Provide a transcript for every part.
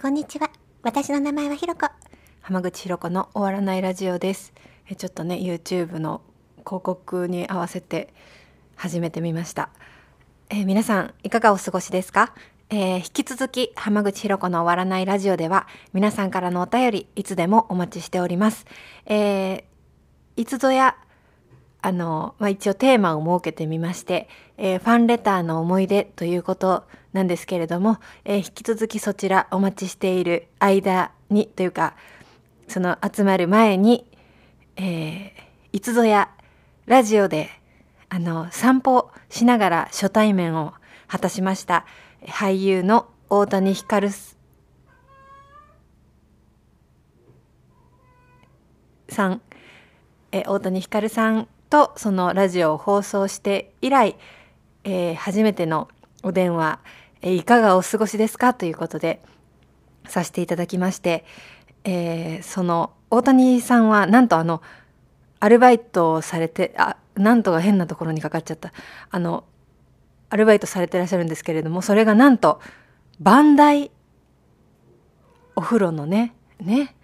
こんにちは。私の名前はひろこ。浜口ひろ子の終わらないラジオです。えちょっとね、YouTube の広告に合わせて始めてみました。えー皆さん、いかがお過ごしですか？えー引き続き浜口ひろ子の終わらないラジオでは皆さんからのお便りいつでもお待ちしております。えーいつぞやあの、まあ、一応テーマを設けてみまして、えーファンレターの思い出ということなんですけれども、えー引き続きそちらお待ちしている間にというか、その集まる前に、えーいつぞやラジオで、あの、散歩しながら初対面を果たしました、俳優の大谷光。さん、え大谷ひかるさんとそのラジオを放送して以来、えー初めてのお電話、えーいかがお過ごしですかということでさせていただきまして、えーその大谷さんはなんとあのアルバイトをされてあなんとか変なところにかかっちゃった。あのアルバイトされてらっしゃるんですけれどもそれがなんとバンダイお風呂のねね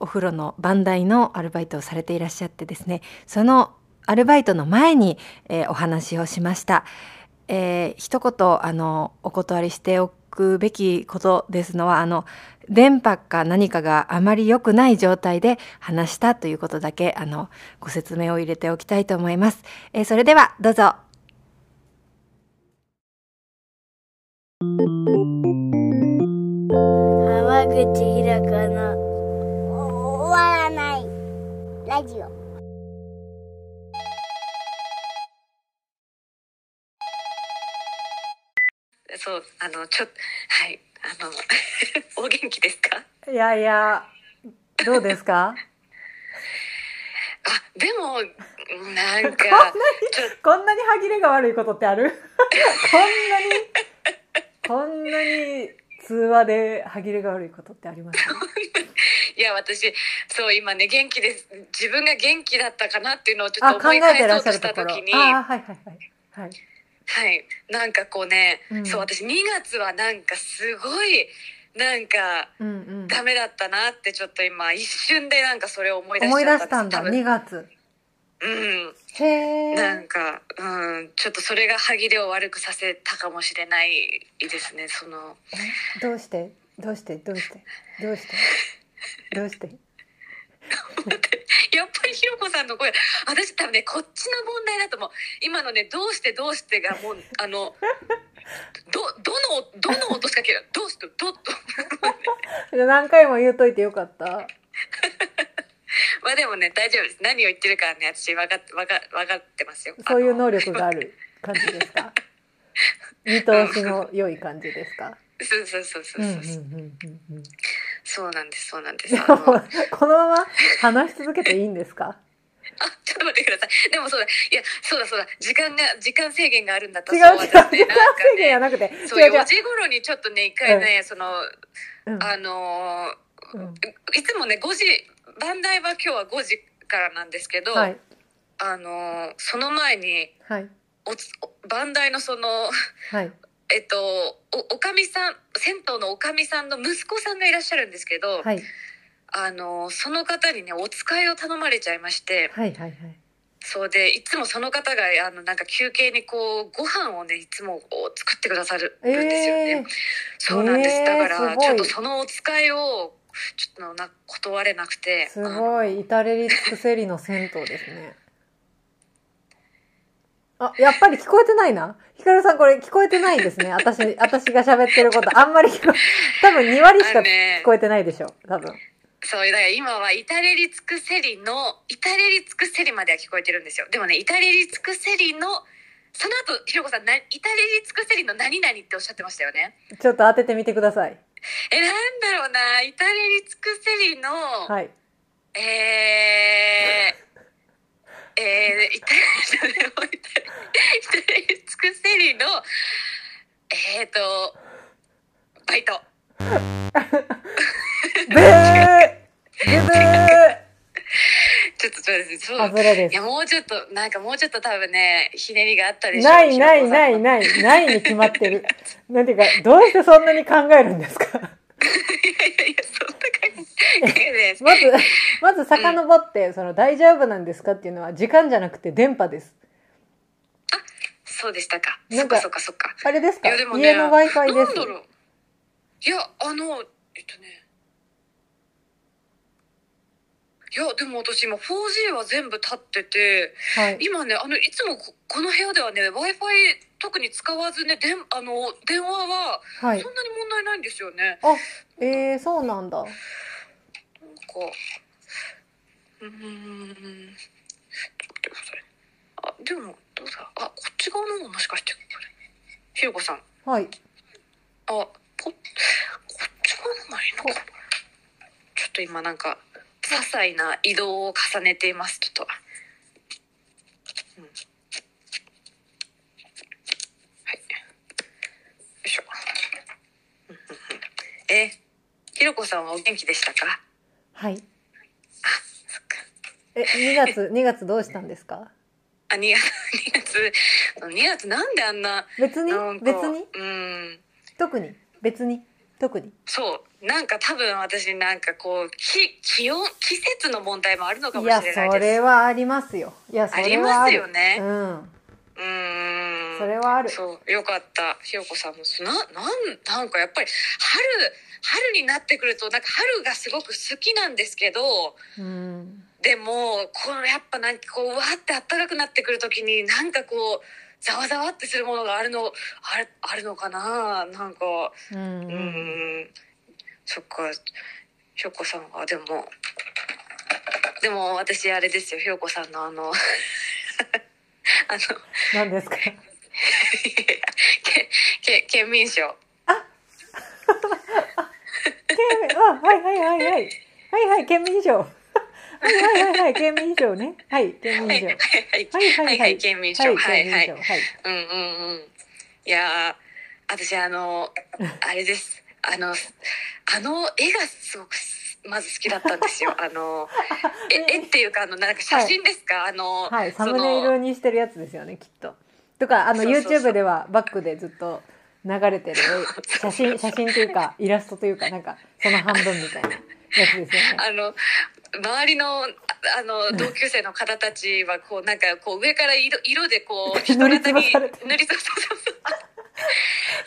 お風呂の番台のアルバイトをされていらっしゃってですねそのアルバイトの前に、えーお話をしました、えー一言あのお断りしておくべきことですのはあの電波か何かがあまり良くない状態で話したということだけあのご説明を入れておきたいと思います、えーそれではどうぞ。浜口ひろ子の終わらないラジオ。そう、あの、ちょっと、はい、あの、お元気ですか？いやいやどうですか？あ、でも、なんか、こんなに歯切れが悪いことってある？こんなにこんなに通話で歯切れが悪いことってあります？と、いや、私、そう、今ね、元気です。自分が元気だったかなっていうのをちょっと思いえてらっ返そうとした時に、ああはいはいはい。はいはい、なんかこうね、うん。そう、私2月はなんかすごい、なんか、うんうん。ダメだったなってちょっと今一瞬でなんかそれを思い出し思い出したんだんです多分。2月。うん。へえなんか、うん、ちょっとそれが歯切れを悪くさせたかもしれないですね、その。どうしてどうして？どうして？どうして？どうして？やっぱりひろこさんの声、私多分ね、こっちの問題だと思う。今のね、どうしてどうしてがもう、あの、ど、どの、どの音しか聞けない。どうして、ど、ど、何回も言うといてよかった まあでもね、大丈夫です。何を言ってるかね、私分かって、分か、分かってますよ。そういう能力がある感じですか？見通しの良い感じですか？そうそうそうそううんそう、うんうそうなんです、そうなんです。このまま話し続けていいんですか？あ、ちょっと待ってください。でもそうだ、いや、そうだそうだ、時間が、時間制限があるんだった違う違う。らそう時間制限じゃね、なくて。そう、違う違う。4時頃にちょっとね、一回ね、その、うん。あのうん。ーいつもね、5時、番台は今日は5時からなんですけど、はい。あのーその前に、はい。おつ、お番台のその、はいえっと、お、おかみさん、銭湯のおかみさんの息子さんがいらっしゃるんですけど、はいあのーその方にね、お使いを頼まれちゃいまして、はいはいはいそうで、いつもその方が、あの、なんか休憩にこう、ご飯をね、いつも作ってくださるんですよね。えーそうなんです。えーだから、ちょっとそのお使いを、ちょっとな、断れなくて。すごい至れり尽くせりの銭湯ですねあやっぱり聞こえてないな。ひかるさんこれ聞こえてないですね。私 私が喋ってること。あんまり聞こ多分2割しか聞こえてないでしょ。多分。そう、だから今は至れり尽くせりの、至れり尽くせりまでは聞こえてるんですよ。でもね、至れり尽くせりの、その後、ひろこさん、な、至れり尽くせりの何々っておっしゃってましたよね。ちょっと当ててみてください。え、なんだろうな、至れり尽くせりの、はい。えー、えー、至れ至れ至れり尽くせりの、えーと、バイト。ブー。ブブー。ちょっとちょっと、そう。いや、もうちょっと、なんかもうちょっと多分ね、ひねりがあったでしょないないないい。ないないに決まってる。なんていうかどうしてそんなに考えるんですか？いやいやそんな。感じです まず、まず遡って、その大丈夫なんですかっていうのは時間じゃなくて電波です。そうでしたかなんかそっかそっかそっかあれですか？ね家の Wi-Fi です。いやあのえっとねいやでも私今 4G は全部立っててはい。今ねあのいつもここの部屋ではね w i f i 特に使わずねでんあの電話ははいそ。んなに問題ないんですよね、あ、えー、そうなんだ。なんかうーんあでもどうだ？あこっち側のももしかしてこれ。ひろこさん。はい。あここっち側のがいいのかな？ちょっと今なんか些細な移動を重ねていますちょっと、うん、はいよいしょうんうんうんえひろこさんはお元気でしたか？はい。あそっか。え、2月、2月どうしたんですか？あ2月2月。2月なんであんな別に？別に？うん。特に？別に？特に？そう。なんか多分私なんかこうき気温季節の問題もあるのかいや、もしれないです。それはありますよ。いや、それはある。ありますよね。うん。うーん。それはある。そう。よかった。ひよこさんもそななんなんかやっぱり春春になってくるとなんか春がすごく好きなんですけどうん。でもこのやっぱなんかこううわって暖かくなってくる時になんかこうざわざわってするものがあるのあるあるのかな？なんかうん。ううん。んそっか。ひよこさんはでもでも私あれですよ。ひよこさんのあのあの 何ですか？けけ県民賞あ、はいはいはいはい。はいはい、県民賞。はいはいはいはい、県民賞ね。はい、県民賞。はいはいはいはい。県民賞はいはい。はい。うんうんうんいやー私あのあれですあのあの絵がすごくまず好きだったんですよあのえ絵っていうかあのなんか写真ですか、あのはい、サムネイルにしてるやつですよね、きっと。とか、あの、YouTube ではバックでずっと流れてる 絵写真、写真というか、イラストというか、なんか、その半分みたいなやつですよね。あの周りのああの同級生の方たちはこうなんかこう上から色色でこう人 塗り型に塗りつぶそうそうそう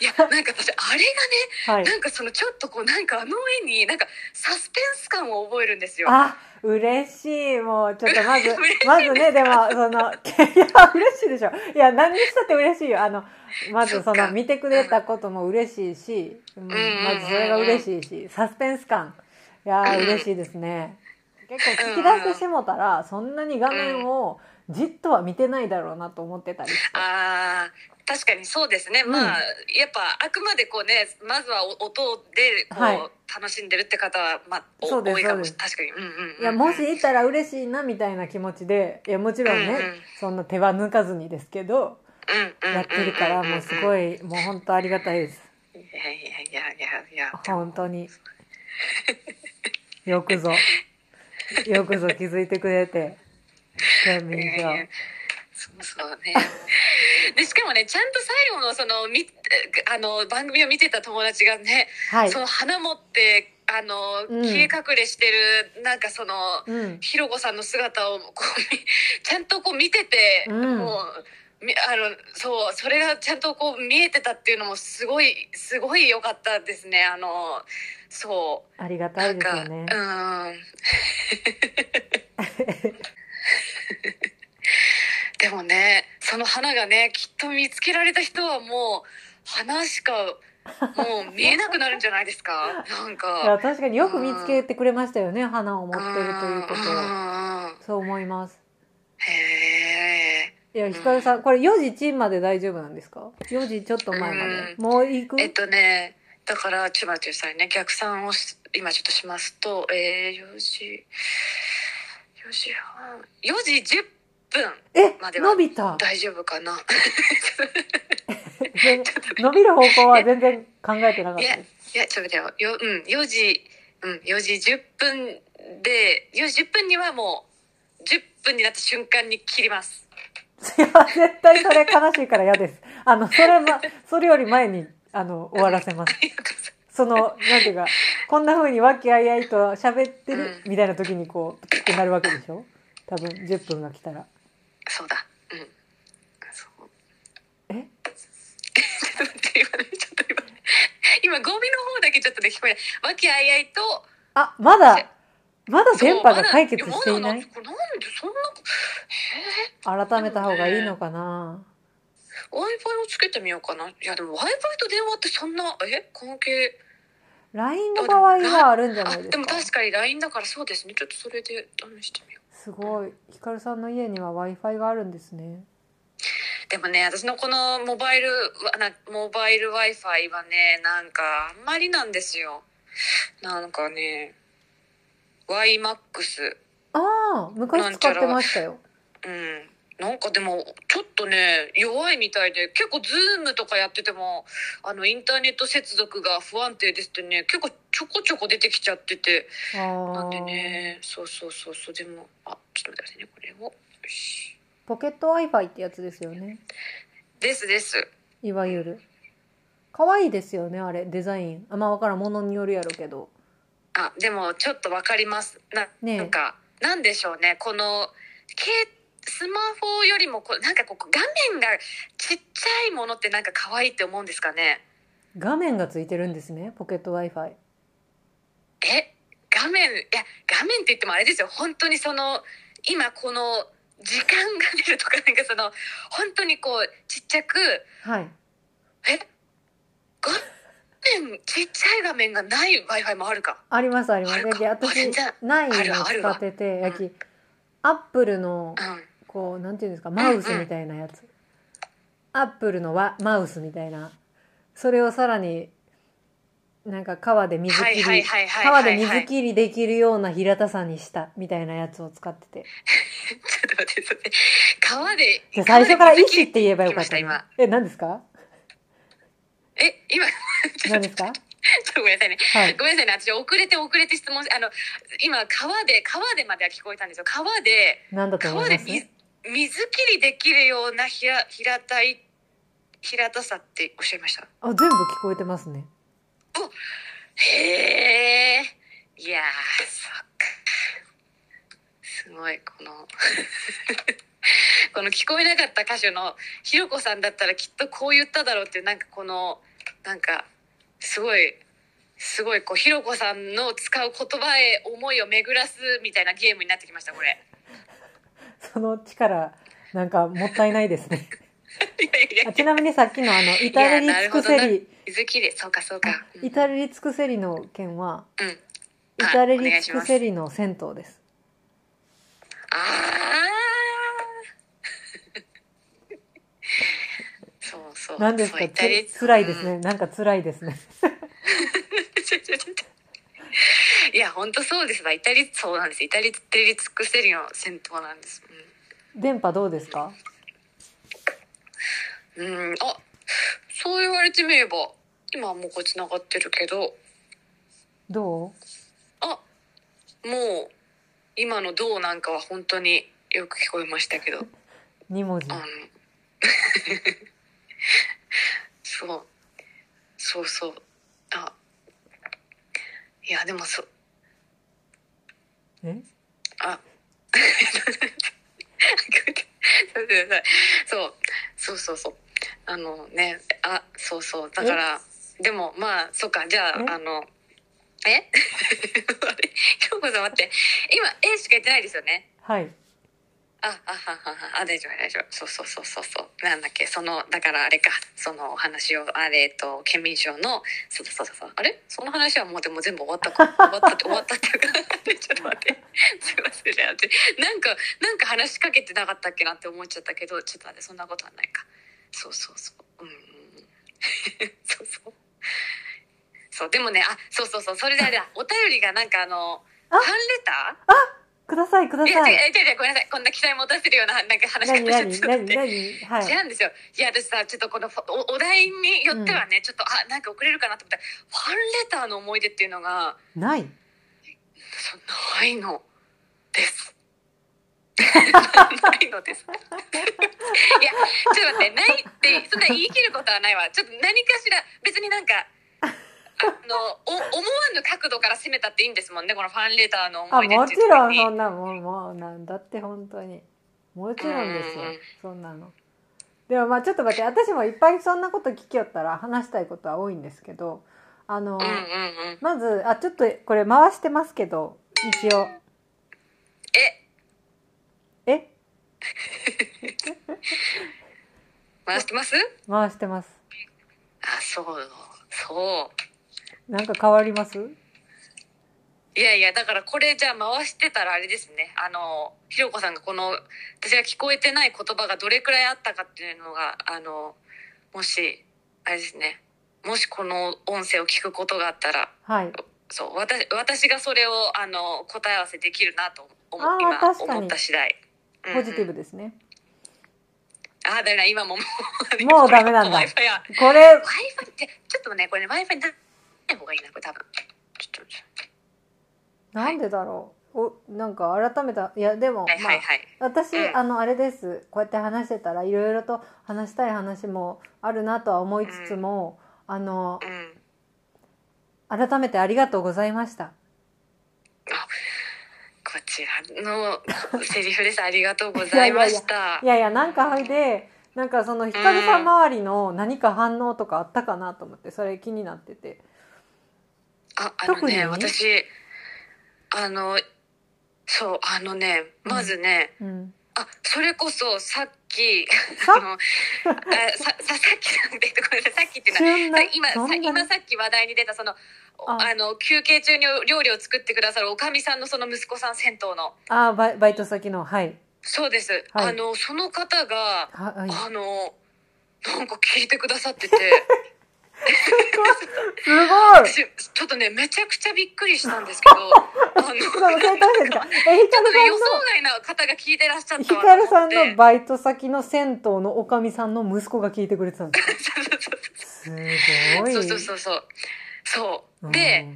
いやなんか私あれがねはい。なんかそのちょっとこうなんかあの絵になんかサスペンス感を覚えるんですよ。あ、嬉しい。もう、ちょっとまず まずね、でも、その、いや、嬉しいでしょ。いや、何にしたって嬉しいよ。あの、まずその、見てくれたことも嬉しいし、うんまずそれが嬉しいし、サスペンス感。いやー、うん。嬉しいですね。結構聞き出してしもたら、そんなに画面をじっとは見てないだろうなと思ってたりして。あー確かにそうですね、うん。まあやっぱあくまでこうねまずはお音でこう、はい。楽しんでるって方は、まあ、おそうです多いかもしれない。確かに。うんうんうんうん。いや、もしいたら嬉しいな、みたいな気持ちで、いや、もちろんね、うんうん。そんな手は抜かずにですけど、やってるから、もうすごいい、もう本当ありがたいです。いやいやいやいや本当に。よくぞ。よくぞ気づいてくれて。県民いやいや賞。そうそうね でしかもねちゃんと最後のそのみあの番組を見てた友達がね、はいそ。の花持ってあの、うん消え隠れしてるなんかその、うん。ひろこさんの姿をこうみ ちゃんとこう見てて、うんもうみあのそうそれがちゃんとこう見えてたっていうのもすごいすごい良かったですね。あのそう。ありがたないですよね。うん。でもねその花がねきっと見つけられた人はもう花しかもう見えなくなるんじじゃないですか。なんいや、か確かによく見つけてくれましたよね、花を持ってるということそう思います。へえいや、ひかるさん、これ4時チンまで大丈夫なんですか ?4 時ちょっと前まで。もう行く？えっとねだからちょっと待ってくださいね。逆算をし今ちょっとしますとえー、4時4時半。4時10分えまでは伸びた？大丈夫かな。全 伸びる方向は全然考えてなかっいやたです。いやちょっと待ってよ。よ、うん、4時、うん、4時10分で4時10分にはもう10分になった瞬間に切りますいや、絶対それ悲しいから嫌です。あの、それま、それより前に、あの、終わらせます。その、なんていうか、こんな風に和気あいあいと喋ってるうん。みたいな時にこうプッてなるわけでしょ？多分10分が来たら。そうだ。うん。そう。え？ちょっと待って今ねちょっと今ね今語尾の方だけちょっとね聞こえない。和気あいあいとあまだ？まだ電波が解決していない？なんでそんな改めた方がいいの？かな w i f i をつけてみようかな。いやでも w i f i と電話ってそんなえ関係？LINE の場合はあるんじゃないですか？あでも確かに LINE だからそうです。ねちょっとそれで試してみよう。すごい。ひかるさんの家には w i f i があるんですね。でもね私のこのモバイルモバイル w i f i はねなんかあんまりなんですよ。なんかね WiMAX ああ昔使ってましたよ。うん。なんかでもちょっとね弱いみたいで結構ズームとかやっててもあのインターネット接続が不安定ですってね結構ちょこちょこ出てきちゃってて。なんでねそうそうそうそう。でもあちょっと待ってくださいねこれを。よし。ポケット w i f i ってやつですよね。ですです。いわゆる。可愛いですよねあれデザイン。あまあ分からん。ものによるやろうけどあでもちょっとわかります。な,、ねえ。なんかなんでしょうね。この携スマホよりもこうなんかこう画面がちっちゃいものってなんか可愛いって思うんですかね。画面がついてるんですね。ポケット w i f i え画面いや画面って言ってもあれですよ。本当にその今この時間が出るとかなんかその本当にこうちっちゃくはい。え画面ちっちゃい画面がない w i f i もあるか。ありますあります。あるか。やき私ないの使っててやきアップルのうん。こうなんていうんですかマウスみたいなやつ。アップルのワマウスみたいな。それをさらになんか川で水切り川で水切りできるような平たさにしたみたいなやつを使ってて。ちょっと待ってそれ。川でじゃあ最初から「川で水切り石」って言えばよかった、ね、え何ですか？え今 何ですか？とごめんなさいね。はい。ごめんなさいね。私遅れて遅れて質問しあの今川で川でまでは聞こえたんですよ。川で川で水水切りできるような平平たい平たさっておっしゃいました？あ全部聞こえてますね。へえいやーそっか。すごいこの この聞こえなかった歌手のひろこさんだったらきっとこう言っただろうっていうなんかこのなんかすごいすごいこうひろこさんの使う言葉へ思いを巡らすみたいなゲームになってきましたこれ。その力なんかもったいないですね。いやいやいや。あちなみにさっきのあの至れり尽くせり水切りそうかそうか。うん。至れり尽くせりの件はうん。あ至れり尽くせりの銭湯です。ああそう。何ですか？そう辛いですうん。ねなんか辛いですね。いや本当そうです。わイタリそうなんです。イタリテリ尽くせるの銭湯なんです。電波どうですか？うん、うん、あそう言われてみれば今はもうこっち繋がってるけど。どあもう今の「どう」なんかは本当によく聞こえましたけど。う2文字。あの そう。そうそう。あ。いやでもそ。え？あ。そう。そうそうそう。あのねあそうそう。だからでもまあそっか。じゃあえ？あのえ？あれ京子さん待って。今「え」しか言ってないですよね。はいあ、あ、ははは、あ、大丈夫、大丈夫。そうそうそうそうそう。なんだっけ、その、だからあれか、そのお話を、あれ、えっと、県民賞の、そうそうそうそう。あれ？その話はもうでも全部終わったか。終わったって、終わったっていうか、ちょっと待って。すいません、ね、なんか、なんか話しかけてなかったっけなって思っちゃったけど、ちょっと待って、そんなことはないか。そうそうそう。うん。そうそう。そう、でもね、あ、そうそうそう、それであれだ、お便りがなんかあの、あファンレター？くださいくだい。やさい違う違う違うごめんなさい。こんな期待持たせるようななんか話し何方何しちゃって。はい。違うんですよ。いや私さちょっとこのおお題によってはね、ちょっとあなんか遅れるかなと思った。らファンレターの思い出っていうのがない。そないのです。ないのです。いやちょっと待ってないってそんな言い切ることはないわ。ちょっと何かしら別になんかのお思わぬ角度から攻めたっていいんですもんねこのファンレターのあ思い出もちっていう時に。ろんそんなもんもうなんだって本当に。もちろんですようん。そんなの。でもまあちょっと待って私もいっぱいそんなこと聞きよったら話したいことは多いんですけどあの、うんうんうん。まずあちょっとこれ回してますけど一応。え？え？回してます？回してます。あそうそうなんか変わります？いやいやだからこれじゃあ回してたらあれですね。あのひろこさんがこの私が聞こえてない言葉がどれくらいあったかっていうのがあのもしあれですね。もしこの音声を聞くことがあったらはい。そう私私がそれをあの答え合わせできるなと思今思った次第。ポジティブでですね、ああだから今ももうもうダメなんだ。これ w i f i ってちょっとねこれね w i f i ない方がいいなこれ多分。ちょっとなんでだろう？おなんか改めたいやでも、はい。はいはい、まあ、私、うん。あのあれです。こうやって話してたらいろいろと話したい話もあるなとは思いつつも、あのうん。改めてありがとうございました。こちらのセリフです。ありがとうございました。いやいやなんかほいでなんかそのひかるさん周りの何か反応とかあったかなと思ってそれ気になっててあ、あのね、私、あの、そう、あのね、まずね、うん。あ、それこそさっき、さ？あの、あさ、さ、さっきなんで、ごめんなさい、さっきってな？今さ今さっき話題に出たそのあ。あの休憩中に料理を作ってくださるおかみさんのその息子さん銭湯の。あーバイバイト先の。はい。そうです、はい。あのその方がははい。あのなんか聞いてくださってて すごい。私ちょっとねめちゃくちゃびっくりしたんですけど あ のちょっそう正解ですか？えひかとね予る想外な方が聞いてらっしゃったひかるさんのバイト先の銭湯のおかみさんの息子が聞いてくれてたんですすごいそうそうそうそう。そう。うん。で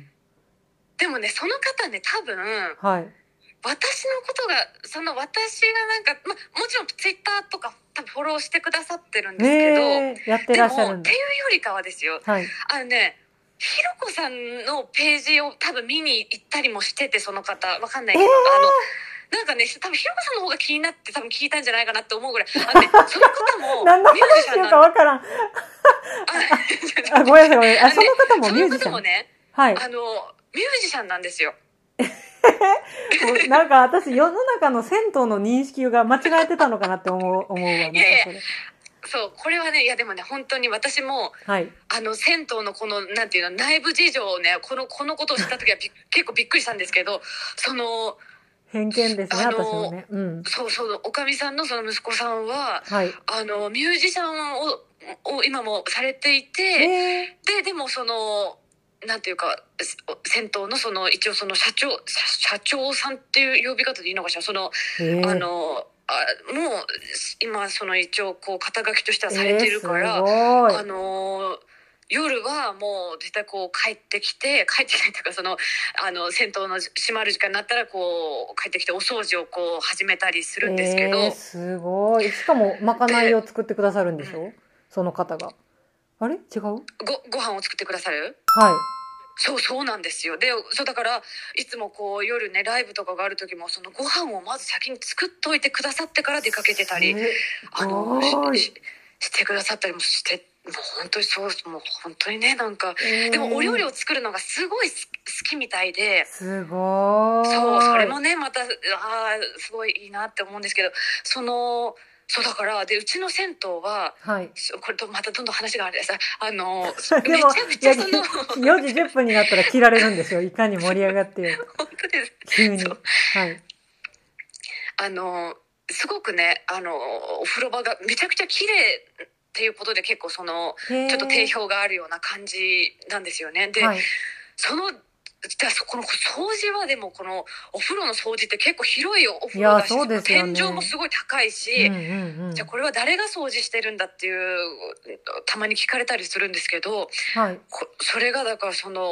でもねその方ね多分はい私のことがその私がなんか、ま、もちろんツイッターとか多分フォローしてくださってるんですけど、ねえやってでらっしゃるんだもっていうよりかはですよ。はい。あのねひろこさんのページを多分見に行ったりもしててその方。わかんないけど、あのなんかね多分ひろこさんの方が気になって多分聞いたんじゃないかなって思うぐらい。あの、ね、その方も何のミュージシ話しようかわからん。あごめんなさいごめんなさい。あその方もミュージシャン。ねはい。あのミュージシャンなんですよ なんか私世の中の銭湯の認識が間違えてたのかなって思う 思うわなんかいやいやそうこれはねいやでもね本当に私もはい。あの銭湯のこのなんていうの内部事情をねこのこのことを知った時はび 結構びっくりしたんですけどその偏見ですねあの私もね。うん。そうそうおかみさんのその息子さんははい。あのミュージシャンをを今もされていて、えででもそのなんていうかせ銭湯のその一応その社長社社長さんっていう呼び方でいいのかしら？その、あのあもう今その一応こう肩書きとしてはされてるから、あい。の夜はもう絶対こう帰ってきて帰ってきてというかそのあの銭湯の閉まる時間になったらこう帰ってきてお掃除をこう始めたりするんですけど、えー、すごい。しかもまかないを作ってくださるんでしょ？その方が。あれ？違う？ごご飯を作ってくださる？はい。そうそうなんですよ。でそうだからいつもこう夜ねライブとかがある時もそのご飯をまず先に作っといてくださってから出かけてたりすあのしししてくださったりもしてもう本当にそうもう本当にねなんかえー。でもお料理を作るのがすごい好きみたいで。すごい。そうそれもねまたあーすごいいいなって思うんですけどそのそうだからでうちの銭湯ははい。そこれとまたどんどん話があれでさあの でもめちゃくちゃその4 時10分になったら切られるんですよ。いかに盛り上がってよ。本当です。急に。はい。あのすごくねあのお風呂場がめちゃくちゃ綺麗っていうことで結構そのちょっと定評があるような感じなんですよね。で、はい。そのじゃあそこの掃除はでもこのお風呂の掃除って結構広いお風呂だしね。天井もすごい高いし、うんうんうん。じゃあこれは誰が掃除してるんだっていうたまに聞かれたりするんですけどはい。こそれがだからその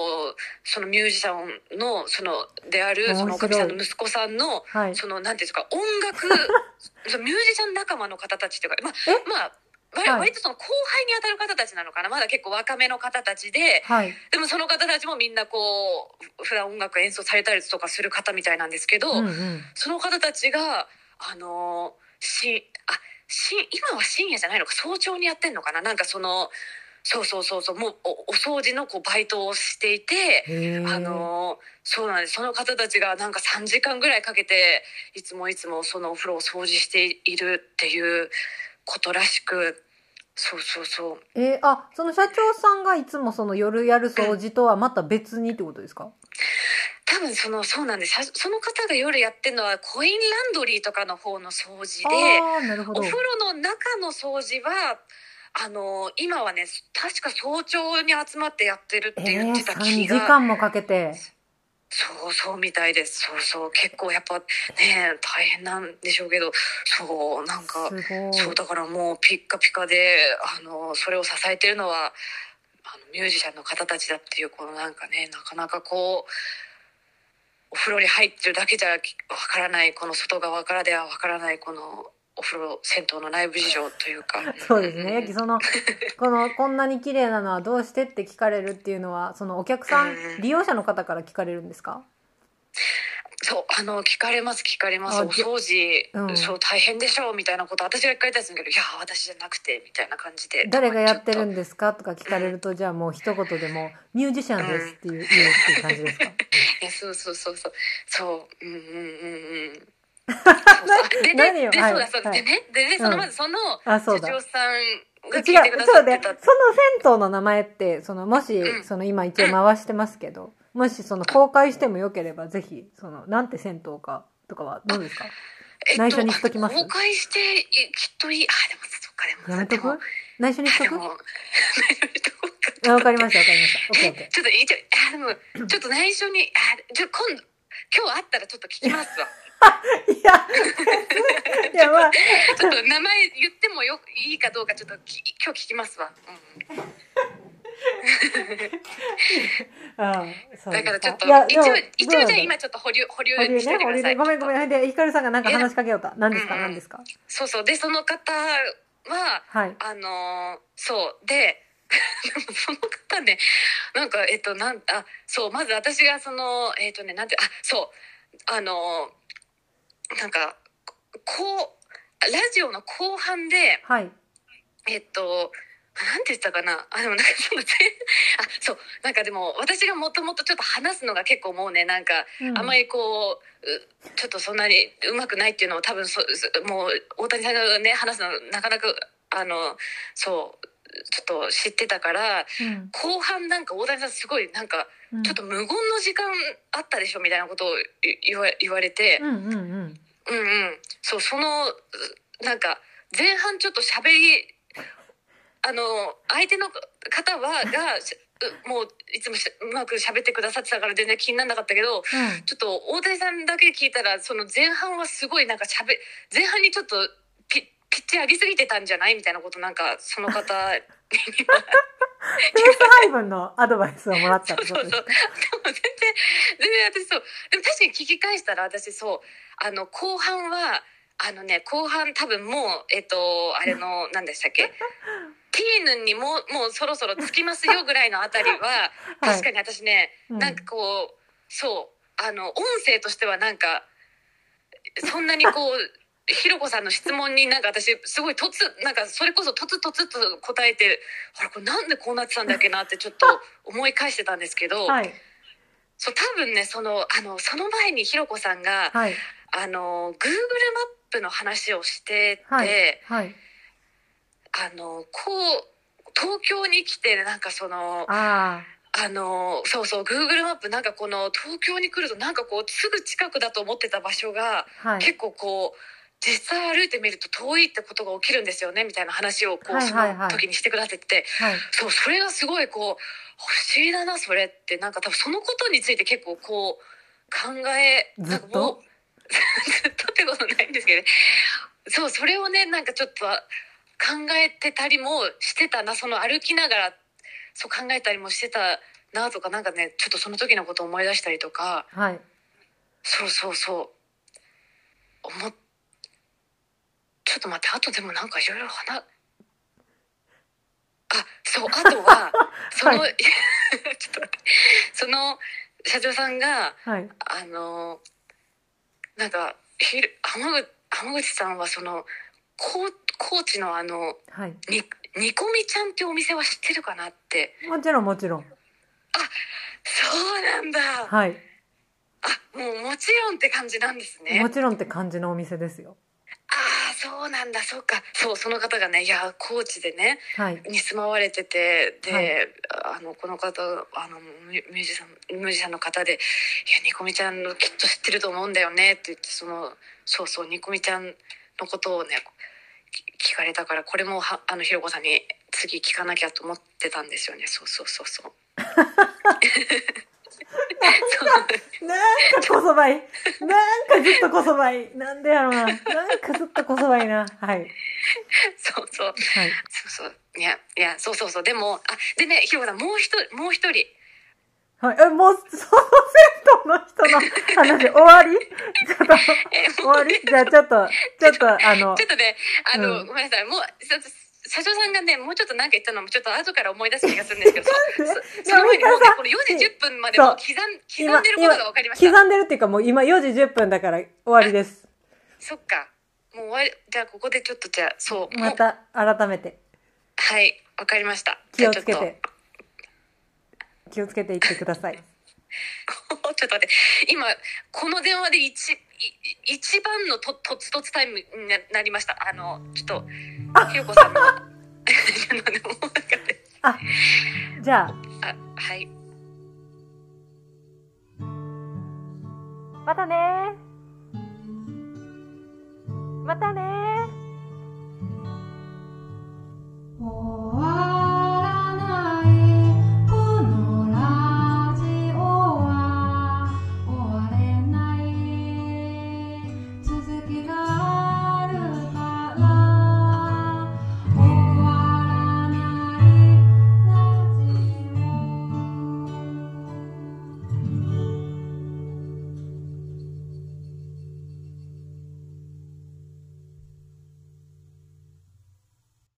そのミュージシャンのそのであるそのおかみさんの息子さんのはい。そのなんていうんですか音楽 そのミュージシャン仲間の方たちというかままあ割はい。割とその後輩に当たる方たちなのかな？まだ結構若めの方たちではい。でもその方たちもみんなこう普段音楽演奏されたりとかする方みたいなんですけど、うんうん。その方たちがあのしあし今は深夜じゃないのか？早朝にやってんのかな？なんかそのそうそうそうそうもうおお掃除のこうバイトをしていて。あのそうなんです。その方たちがなんか3時間ぐらいかけていつもいつもそのお風呂を掃除しているっていうことらしくそうそうそう。えーあその社長さんがいつもその夜やる掃除とはまた別にってことですか？多分そのそうなんです。その方が夜やってるのはコインランドリーとかの方の掃除でお風呂の中の掃除はあの今はね確か早朝に集まってやってるってえー、言ってた3時気が、間もかけてそうそうみたいです。そうそう。結構やっぱね大変なんでしょうけど。そうなんかそうだからもうピッカピカであのそれを支えてるのはあのミュージシャンの方たちだっていうこのなんかねなかなかこうお風呂に入ってるだけじゃわからないこの外側からではわからないこのお風呂銭湯の内部事情というか。そうですね。やきその、この、こんなに綺麗なのはどうしてって聞かれるっていうのは、そのお客さん、うん。利用者の方から聞かれるんですか？そうあの聞かれます聞かれます。あお掃除、うん。そう大変でしょうみたいなこと私が聞かれたんですけどいや私じゃなくてみたいな感じで誰がやってるんでですかとか聞かれると、じゃあもう一言でも、ミュージシャンですっていう、言うっていう感じですか？いやそうそうそうそう。そううんうんうんうん で何よはいででそうだそうだ、はいでねでねそのうんまずその。社長さんが聞いてくださってたその銭湯の名前って、その、もし、うん。その今一応回してますけど、もしその公開してもよければ、ぜひ、その、なんて銭湯か、とかはどうですか？内緒にしときます？公開していきっといいあでもそっかでもやめとく？内緒にしとく？わかりました、わかりました。ちょっと一応あでもちょっと内緒にあちょ今度今日会ったらちょっと聞きますわ。ー。いや、いや、まあ、ちょっと名前言ってもよいいかどうかちょっとき今日聞きますわ、うん。だからちょっと一応一応じゃ今ちょっと保留保留し。ててくださいごめんごめん。で、ヒカルさんがなんか話しかけようた。何ですか？うんうん何ですか？そうそう。でその方ははい。あのーそう。で その方ねなんかえっとなんあそう。まず私がそのえっとねなんてあそう。あのーなんかこうラジオの後半ではい。えっとなんて言ったかな？あでもなんかそ あそう。なんかでも私がもともとちょっと話すのが結構もうねなんかうん。あんまりこううちょっとそんなにうまくないっていうのを多分そそもう大谷さんがね話すのなかなかあのそうちょっと知ってたからうん後半なんか大谷さんすごいなんかうんちょっと無言の時間あったでしょみたいなことをい言わ言われてうんうんうん。うんうんそうそのうなんか前半ちょっと喋りあの相手の方は がもういつもしうまく喋ってくださってたから全然気にならなかったけどうん。ちょっと大谷さんだけ聞いたらその前半はすごいなんかしゃべ前半にちょっとピピッチ上げすぎてたんじゃない？みたいなことなんかその方に。はペース配分のアドバイスをもらったってことそうそうですかそう。でも全然全然私そう。でも確かに聞き返したら私そう。あの後半はあのね後半多分もうえっとあれの何でしたっけ？ティーヌにもうもうそろそろ着きますよぐらいのあたりは 確かに私ね、うん。なんかこうそう。あの音声としてはなんかそんなにこうひろこさんの質問になんか私すごいとつなんかそれこそとつとつと答えてあれこれなんでこうなってたんだっけなってちょっと思い返してたんですけど、はい。そう多分ねそのあのその前にひろこさんが、はい。あの Google マップの話をしてて、はい。はい。あのこう東京に来てなんかそのああのそうそう Google マップなんかこの東京に来るとなんかこうすぐ近くだと思ってた場所が。結構こう実際歩いてみると遠いってことが起きるんですよねみたいな話をこう、はいはいはい。その時にしてくださってて。はい。そうそれがすごいこう不思議だなそれってなんか多分そのことについて結構こう考えずっと？ずっとってことないんですけどね。そうそれをねなんかちょっと考えてたりもしてたなその歩きながらそう考えたりもしてたなとかなんかねちょっとその時のことを思い出したりとか。はい。そうそうそう。思っちょっと待ってあとでもなんかいろいろ話そうあとは その、は ちょっと待ってその社長さんがはい。あのなんかひる浜口浜口さんはその高高知のあのはい。に煮込みちゃんってお店は知ってるかなってもちろんもちろん。そうなんだはい。あもうもちろんって感じなんですねもちろんって感じのお店ですよ。ああそうなんだそうかそうその方がねいや高知でねはい。に住まわれててで、はいあのこの方あのミュージシャンミュージシャンの方で「いやニコミちゃんのきっと知ってると思うんだよね」って言ってそのそうそうニコミちゃんのことをねき聞かれたからこれもはあのひろこさんに次聞かなきゃと思ってたんですよねそうそうそうそう。なんかこそばい。なんかずっとこそばい。なんでやろうな。なんかずっとこそばいな。はい。そうそうはい。そうそういやいやそうそうそうでもあでねひろこさんもう一人もう一人はい。え、もう、その銭湯の人の話、終わり？ちょっと、え終わり？じゃあちょっと、ちょっと、あのちょ、っとね、あの、うんごめんなさい、もう、さ社長さんがね、もうちょっと何か言ったのも、ちょっと後から思い出す気がするんですけど、そそその前にもうね、この4時10分までもう刻ん刻んでることが分かりました。刻んでるっていうかもう今4時10分だから終わりです。そっか。もう終わり、じゃあここでちょっとじゃあ、そう、また改めてはい、わかりました。気をつけて。気をつけていってください。ちょっと、ちょっと待って、今、この電話で一、い一番のととつとつタイムになりました。あのちょっとひよこさんの。あ。じゃあ。あはい。またね。またね。Oh.